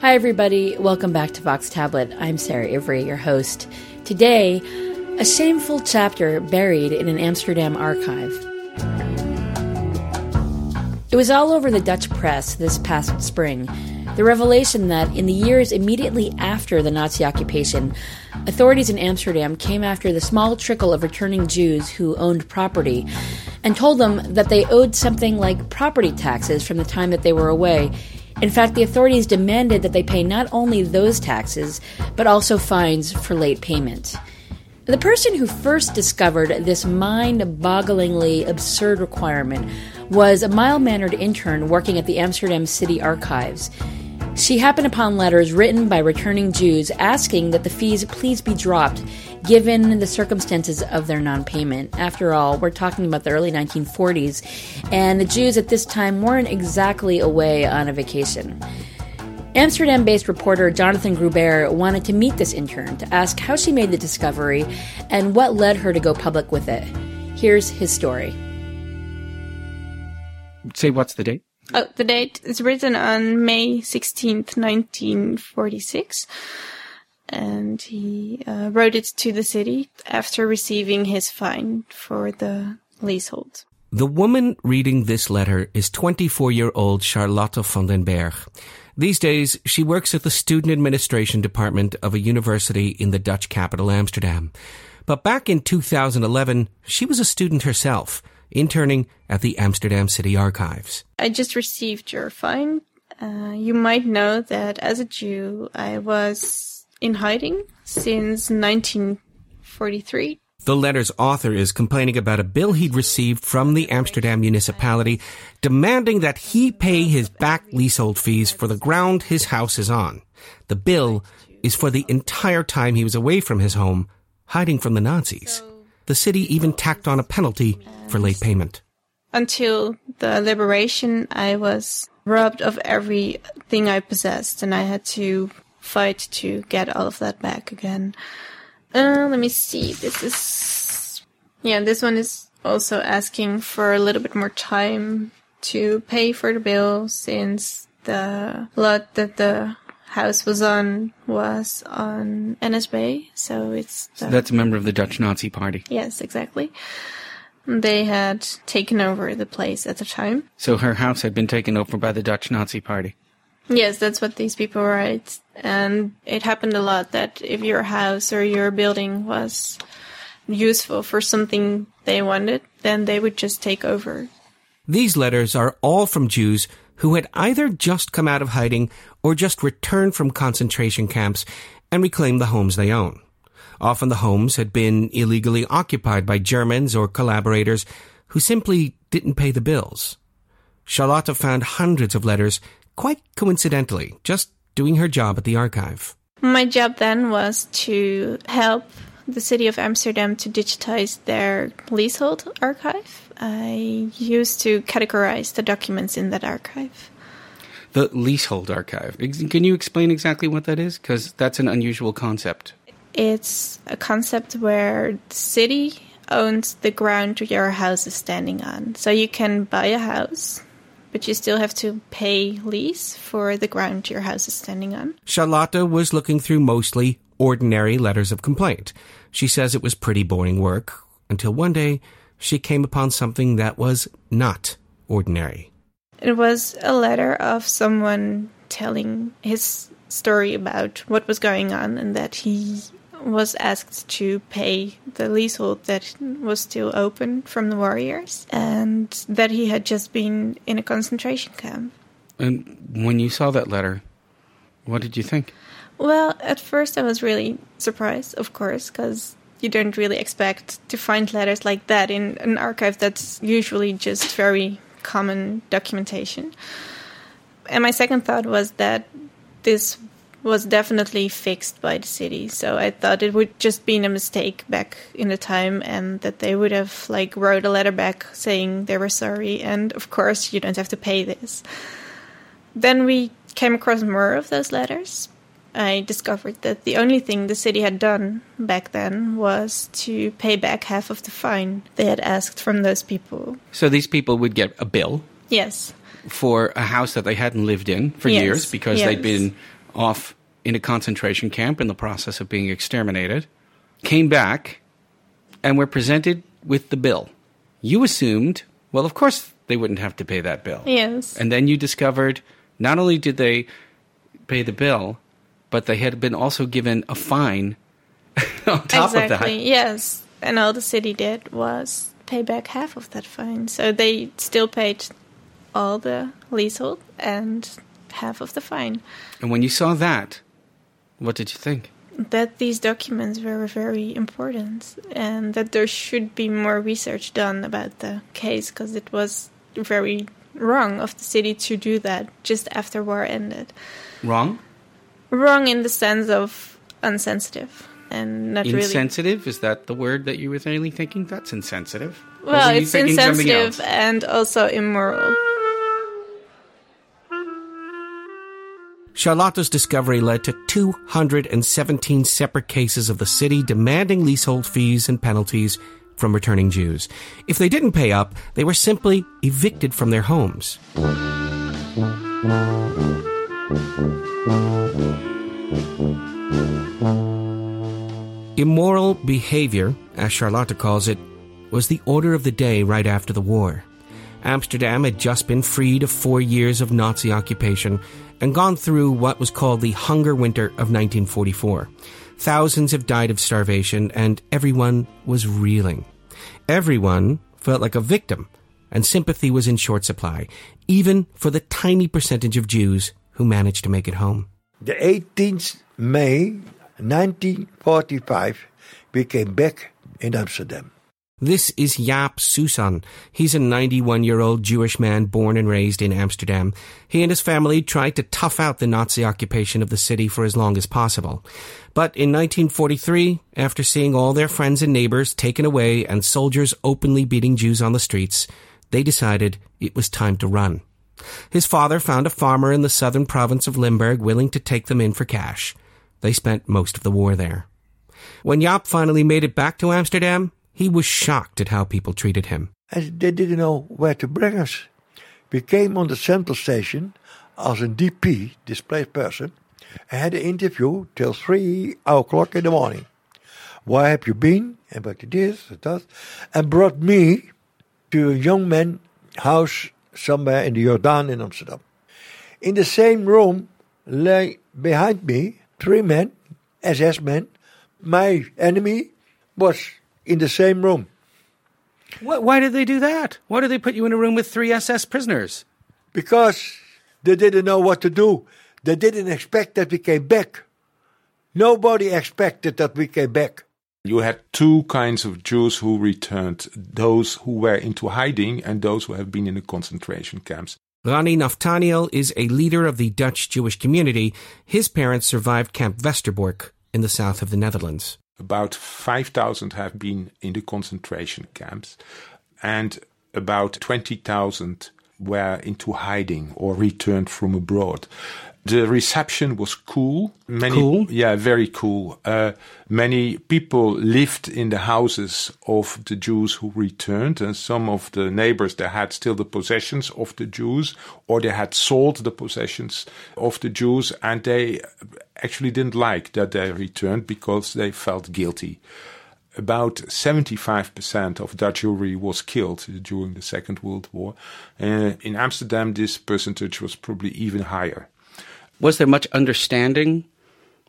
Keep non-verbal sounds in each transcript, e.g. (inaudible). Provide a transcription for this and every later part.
Hi, everybody. Welcome back to Vox Tablet. I'm Sarah Ivry, your host. Today, a shameful chapter buried in an Amsterdam archive. It was all over the Dutch press this past spring. The revelation that in the years immediately after the Nazi occupation, authorities in Amsterdam came after the small trickle of returning Jews who owned property and told them that they owed something like property taxes from the time that they were away in fact, the authorities demanded that they pay not only those taxes, but also fines for late payment. The person who first discovered this mind bogglingly absurd requirement was a mild mannered intern working at the Amsterdam City Archives. She happened upon letters written by returning Jews asking that the fees please be dropped given the circumstances of their non payment. After all, we're talking about the early 1940s, and the Jews at this time weren't exactly away on a vacation. Amsterdam based reporter Jonathan Gruber wanted to meet this intern to ask how she made the discovery and what led her to go public with it. Here's his story. Say, what's the date? Oh, the date is written on May 16th, 1946 and he uh, wrote it to the city after receiving his fine for the leasehold. The woman reading this letter is 24 year old Charlotte van den Berg. These days, she works at the student administration department of a university in the Dutch capital, Amsterdam. But back in 2011, she was a student herself, interning at the Amsterdam City Archives. I just received your fine. Uh, you might know that as a Jew, I was in hiding since 1943. The letter's author is complaining about a bill he'd received from the Amsterdam municipality demanding that he pay his back leasehold fees for the ground his house is on. The bill is for the entire time he was away from his home, hiding from the Nazis. The city even tacked on a penalty for late payment. Until the liberation, I was robbed of everything I possessed, and I had to fight to get all of that back again. Uh, let me see. This is, yeah, this one is also asking for a little bit more time to pay for the bill since the lot that the house was on was on NSB. So it's. So that's a member of the Dutch Nazi Party. Yes, exactly. They had taken over the place at the time. So her house had been taken over by the Dutch Nazi Party. Yes, that's what these people write. And it happened a lot that if your house or your building was useful for something they wanted, then they would just take over. These letters are all from Jews who had either just come out of hiding or just returned from concentration camps and reclaimed the homes they own. Often the homes had been illegally occupied by Germans or collaborators who simply didn't pay the bills. Charlotta found hundreds of letters quite coincidentally, just doing her job at the archive. My job then was to help the city of Amsterdam to digitize their leasehold archive. I used to categorize the documents in that archive. The leasehold archive. Can you explain exactly what that is? Because that's an unusual concept. It's a concept where the city owns the ground your house is standing on. So you can buy a house but you still have to pay lease for the ground your house is standing on. Charlotta was looking through mostly ordinary letters of complaint. She says it was pretty boring work until one day she came upon something that was not ordinary. It was a letter of someone telling his story about what was going on and that he was asked to pay the leasehold that was still open from the warriors and that he had just been in a concentration camp. And when you saw that letter, what did you think? Well, at first I was really surprised, of course, because you don't really expect to find letters like that in an archive that's usually just very common documentation. And my second thought was that this was definitely fixed by the city. So I thought it would just been a mistake back in the time and that they would have like wrote a letter back saying they were sorry and of course you don't have to pay this. Then we came across more of those letters. I discovered that the only thing the city had done back then was to pay back half of the fine they had asked from those people. So these people would get a bill? Yes. For a house that they hadn't lived in for yes. years because yes. they'd been off in a concentration camp in the process of being exterminated, came back, and were presented with the bill. You assumed, well, of course they wouldn't have to pay that bill. Yes. And then you discovered not only did they pay the bill, but they had been also given a fine (laughs) on top exactly. of that. Exactly. Yes. And all the city did was pay back half of that fine. So they still paid all the leasehold and half of the fine. And when you saw that, what did you think? That these documents were very important and that there should be more research done about the case because it was very wrong of the city to do that just after war ended. Wrong? Wrong in the sense of unsensitive and not really. Insensitive? Is that the word that you were really thinking? That's insensitive. Well, it's insensitive and also immoral. Charlotte's discovery led to 217 separate cases of the city demanding leasehold fees and penalties from returning Jews. If they didn't pay up, they were simply evicted from their homes. Immoral behavior, as Charlotta calls it, was the order of the day right after the war. Amsterdam had just been freed of four years of Nazi occupation and gone through what was called the Hunger Winter of 1944. Thousands have died of starvation, and everyone was reeling. Everyone felt like a victim, and sympathy was in short supply, even for the tiny percentage of Jews who managed to make it home. The 18th May 1945, we came back in Amsterdam. This is Jaap Susan. He's a 91 year old Jewish man born and raised in Amsterdam. He and his family tried to tough out the Nazi occupation of the city for as long as possible. But in 1943, after seeing all their friends and neighbors taken away and soldiers openly beating Jews on the streets, they decided it was time to run. His father found a farmer in the southern province of Limburg willing to take them in for cash. They spent most of the war there. When Jaap finally made it back to Amsterdam, he was shocked at how people treated him. And they didn't know where to bring us. We came on the central station as a DP, displaced person, and had an interview till three o'clock in the morning. Where have you been? And what it is, it does, and brought me to a young man house somewhere in the Jordaan in Amsterdam. In the same room lay behind me three men, SS men. My enemy was in the same room. Why, why did they do that? Why did they put you in a room with three SS prisoners? because they didn't know what to do. They didn't expect that we came back. Nobody expected that we came back. You had two kinds of Jews who returned those who were into hiding and those who have been in the concentration camps. Ronnie Naftaniel is a leader of the Dutch Jewish community. His parents survived Camp Westerbork in the south of the Netherlands. About 5,000 have been in the concentration camps, and about 20,000 were into hiding or returned from abroad. The reception was cool. Many, Cool? Yeah, very cool. Uh, many people lived in the houses of the Jews who returned, and some of the neighbors they had still the possessions of the Jews, or they had sold the possessions of the Jews, and they actually didn't like that they returned because they felt guilty. About 75% of Dutch Jewry was killed during the Second World War. Uh, in Amsterdam, this percentage was probably even higher. Was there much understanding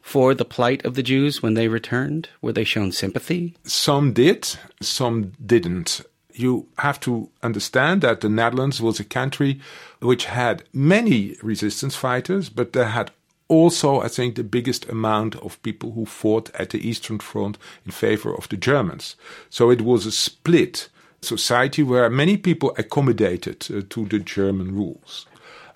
for the plight of the Jews when they returned? Were they shown sympathy? Some did, some didn't. You have to understand that the Netherlands was a country which had many resistance fighters, but they had also, I think, the biggest amount of people who fought at the Eastern Front in favor of the Germans. So it was a split society where many people accommodated uh, to the German rules.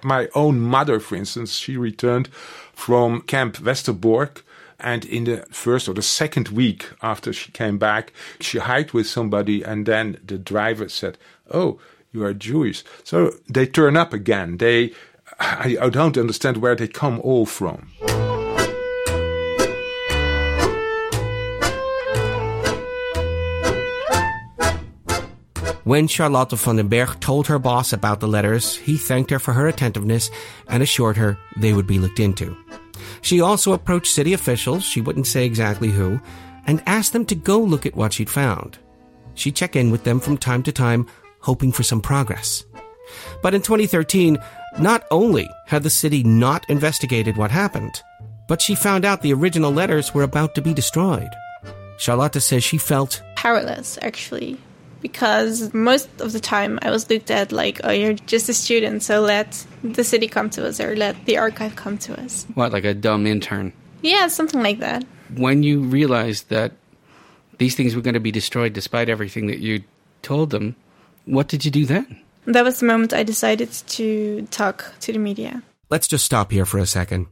My own mother, for instance, she returned from Camp Westerbork. And in the first or the second week after she came back, she hiked with somebody, and then the driver said, "Oh, you are Jewish." So they turn up again. They, I, I don't understand where they come all from. When Charlotte van den Berg told her boss about the letters, he thanked her for her attentiveness and assured her they would be looked into. She also approached city officials, she wouldn't say exactly who, and asked them to go look at what she'd found. She'd check in with them from time to time, hoping for some progress. But in 2013, not only had the city not investigated what happened, but she found out the original letters were about to be destroyed. Charlotta says she felt powerless, actually, because most of the time I was looked at like, oh, you're just a student, so let the city come to us or let the archive come to us. What, like a dumb intern? Yeah, something like that. When you realized that these things were going to be destroyed despite everything that you told them, what did you do then? That was the moment I decided to talk to the media. Let's just stop here for a second.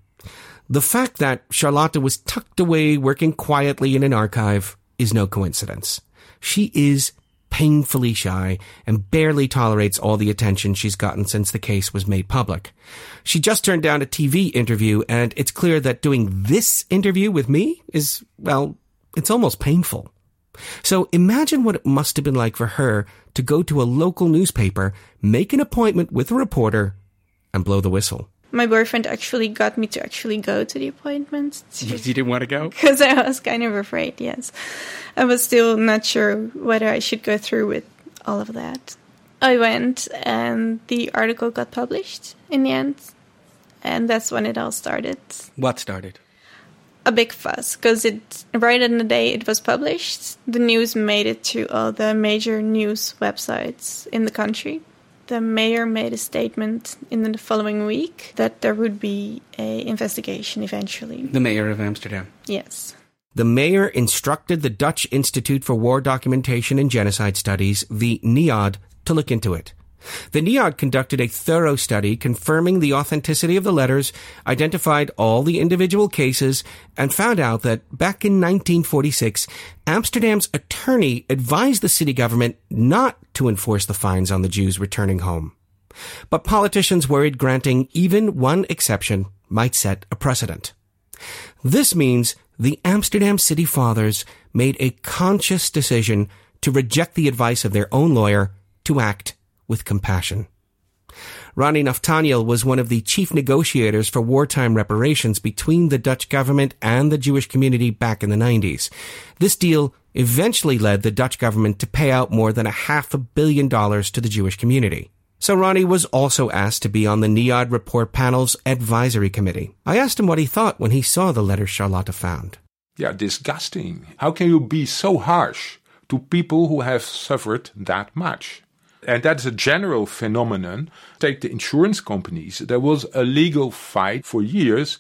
The fact that Charlotta was tucked away working quietly in an archive is no coincidence. She is painfully shy and barely tolerates all the attention she's gotten since the case was made public. She just turned down a TV interview and it's clear that doing this interview with me is, well, it's almost painful. So imagine what it must have been like for her to go to a local newspaper, make an appointment with a reporter, and blow the whistle. My boyfriend actually got me to actually go to the appointment. Because You didn't want to go? (laughs) Because I was kind of afraid, yes. I was still not sure whether I should go through with all of that. I went and the article got published in the end. And that's when it all started. What started? A big fuss because it right in the day it was published, the news made it to all the major news websites in the country. The mayor made a statement in the following week that there would be a investigation eventually. The mayor of Amsterdam. Yes. The mayor instructed the Dutch Institute for War Documentation and Genocide Studies, the NIOD, to look into it. The NIOD conducted a thorough study confirming the authenticity of the letters, identified all the individual cases, and found out that back in 1946, Amsterdam's attorney advised the city government not to enforce the fines on the Jews returning home. But politicians worried granting even one exception might set a precedent. This means the Amsterdam City Fathers made a conscious decision to reject the advice of their own lawyer to act with compassion. Ronnie Naftaniel was one of the chief negotiators for wartime reparations between the Dutch government and the Jewish community back in the 90s. This deal eventually led the Dutch government to pay out more than a half a billion dollars to the Jewish community. So Ronnie was also asked to be on the NIOD report panel's advisory committee. I asked him what he thought when he saw the letter Charlotta found. Yeah, disgusting. How can you be so harsh to people who have suffered that much? And that's a general phenomenon. Take the insurance companies. There was a legal fight for years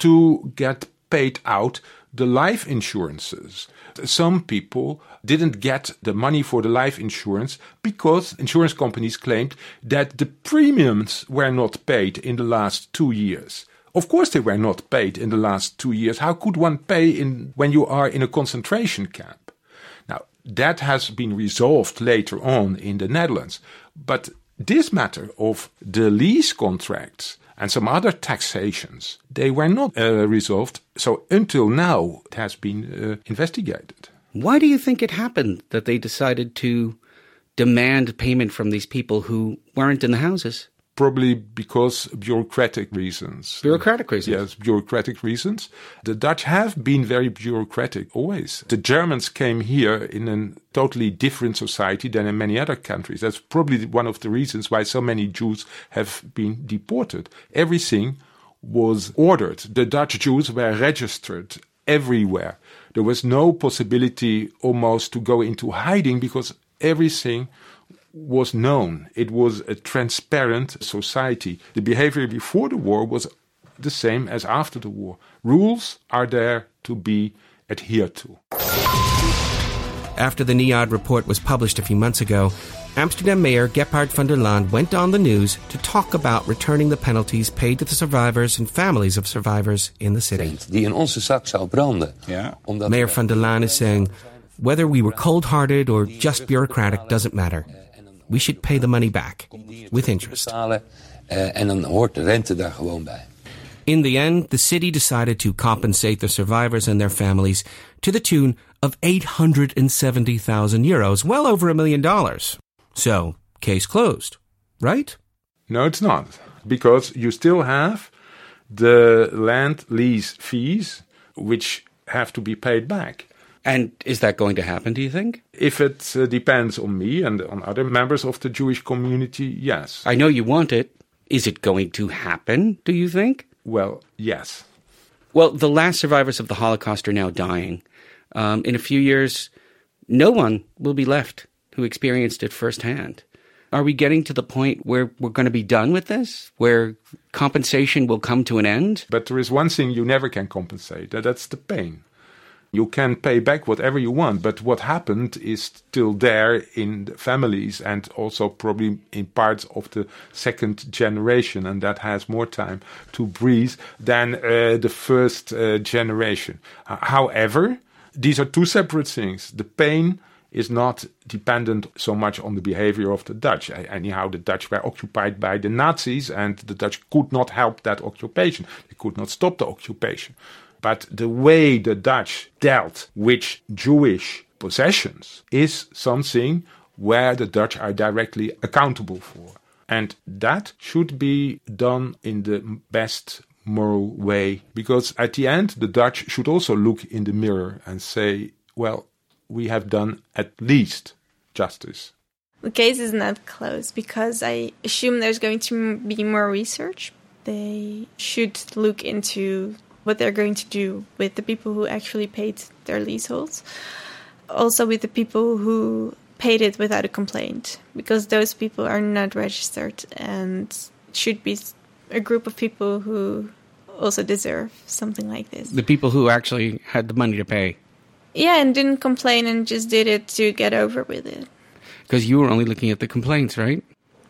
to get paid out the life insurances. Some people didn't get the money for the life insurance because insurance companies claimed that the premiums were not paid in the last two years. Of course, they were not paid in the last two years. How could one pay in when you are in a concentration camp? That has been resolved later on in the Netherlands. But this matter of the lease contracts and some other taxations, they were not uh, resolved. So until now, it has been uh, investigated. Why do you think it happened that they decided to demand payment from these people who weren't in the houses? Probably because bureaucratic reasons. Bureaucratic reasons? Yes, bureaucratic reasons. The Dutch have been very bureaucratic always. The Germans came here in a totally different society than in many other countries. That's probably one of the reasons why so many Jews have been deported. Everything was ordered. The Dutch Jews were registered everywhere. There was no possibility almost to go into hiding because everything was known. It was a transparent society. The behavior before the war was the same as after the war. Rules are there to be adhered to. After the NIOD report was published a few months ago, Amsterdam Mayor Eberhard van der Laan went on the news to talk about returning the penalties paid to the survivors and families of survivors in the city. Mayor van der Laan is saying, whether we were cold hearted or just bureaucratic doesn't matter we should pay the money back with interest. Eh, In the end, the city decided to compensate the survivors and their families to the tune of 870,000 euros, well over a million dollars. So, case closed, right? No, it's not. Because you still have the land lease fees, which have to be paid back. And is that going to happen, do you think? If it uh, depends on me and on other members of the Jewish community, yes. I know you want it. Is it going to happen, do you think? Well, yes. Well, the last survivors of the Holocaust are now dying. Um, in a few years, no one will be left who experienced it firsthand. Are we getting to the point where we're going to be done with this? Where compensation will come to an end? But there is one thing you never can compensate, and that's the pain. You can pay back whatever you want, but what happened is still there in the families and also probably in parts of the second generation, and that has more time to breathe than uh, the first uh, generation. However, these are two separate things. The pain is not dependent so much on the behavior of the Dutch. Anyhow, the Dutch were occupied by the Nazis, and the Dutch could not help that occupation. They could not stop the occupation. But the way the Dutch dealt with Jewish possessions is something where the Dutch are directly accountable for. And that should be done in the best moral way. Because at the end, the Dutch should also look in the mirror and say, well, we have done at least justice. The case is not closed because I assume there's going to be more research. They should look into what they're going to do with the people who actually paid their leaseholds. Also, with the people who paid it without a complaint, because those people are not registered and should be a group of people who also deserve something like this. The people who actually had the money to pay. Yeah, and didn't complain and just did it to get over with it. Because you were only looking at the complaints, right?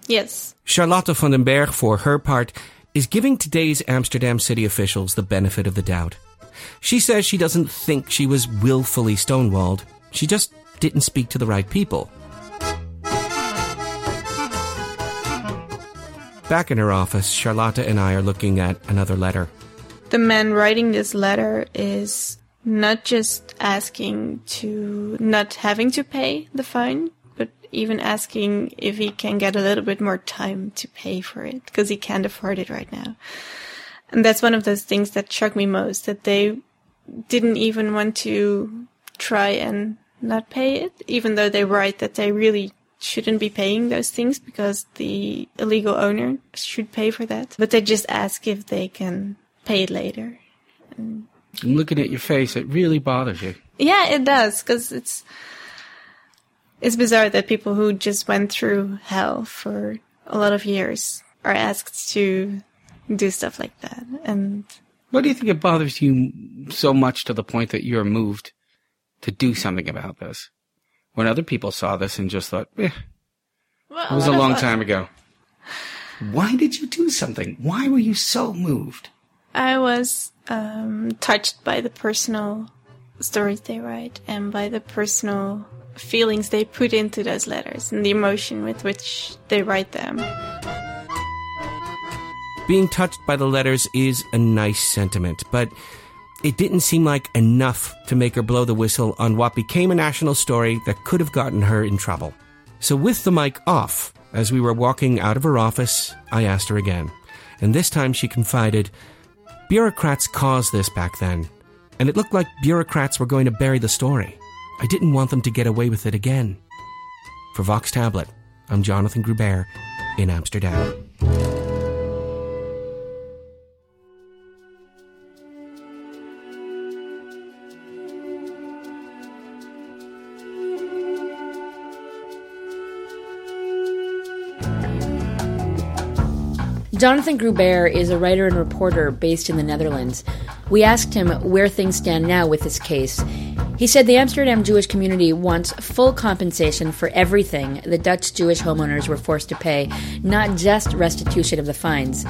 Yes. Charlotte van den Berg, for her part, is giving today's Amsterdam city officials the benefit of the doubt. She says she doesn't think she was willfully stonewalled. She just didn't speak to the right people. Back in her office, Charlotta and I are looking at another letter. The man writing this letter is not just asking to not having to pay the fine, even asking if he can get a little bit more time to pay for it because he can't afford it right now. And that's one of those things that shocked me most that they didn't even want to try and not pay it, even though they write that they really shouldn't be paying those things because the illegal owner should pay for that. But they just ask if they can pay it later. And looking at your face, it really bothers you. Yeah, it does because it's it's bizarre that people who just went through hell for a lot of years are asked to do stuff like that. And what do you think it bothers you so much to the point that you're moved to do something about this? When other people saw this and just thought, eh, well, it was a long time ago. Why did you do something? Why were you so moved? I was um, touched by the personal stories they write and by the personal feelings they put into those letters and the emotion with which they write them. Being touched by the letters is a nice sentiment, but it didn't seem like enough to make her blow the whistle on what became a national story that could have gotten her in trouble. So, with the mic off, as we were walking out of her office, I asked her again. And this time she confided, Bureaucrats caused this back then, and it looked like bureaucrats were going to bury the story. I didn't want them to get away with it again. For Vox Tablet, I'm Jonathan Gruber in Amsterdam. Jonathan Gruber is a writer and reporter based in the Netherlands. We asked him where things stand now with this case. He said the Amsterdam Jewish community wants full compensation for everything the Dutch Jewish homeowners were forced to pay, not just restitution of the fines.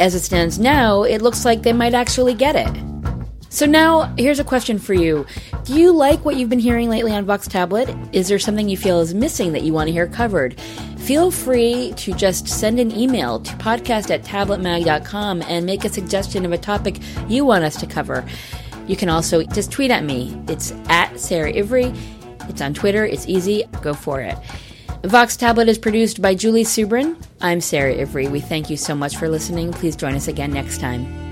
As it stands now, it looks like they might actually get it. So now, here's a question for you. Do you like what you've been hearing lately on Vox Tablet? Is there something you feel is missing that you want to hear covered? Feel free to just send an email to podcast at tabletmag.com and make a suggestion of a topic you want us to cover. You can also just tweet at me. It's at Sarah Ivry. It's on Twitter. It's easy. Go for it. Vox Tablet is produced by Julie Subrin. I'm Sarah Ivry. We thank you so much for listening. Please join us again next time.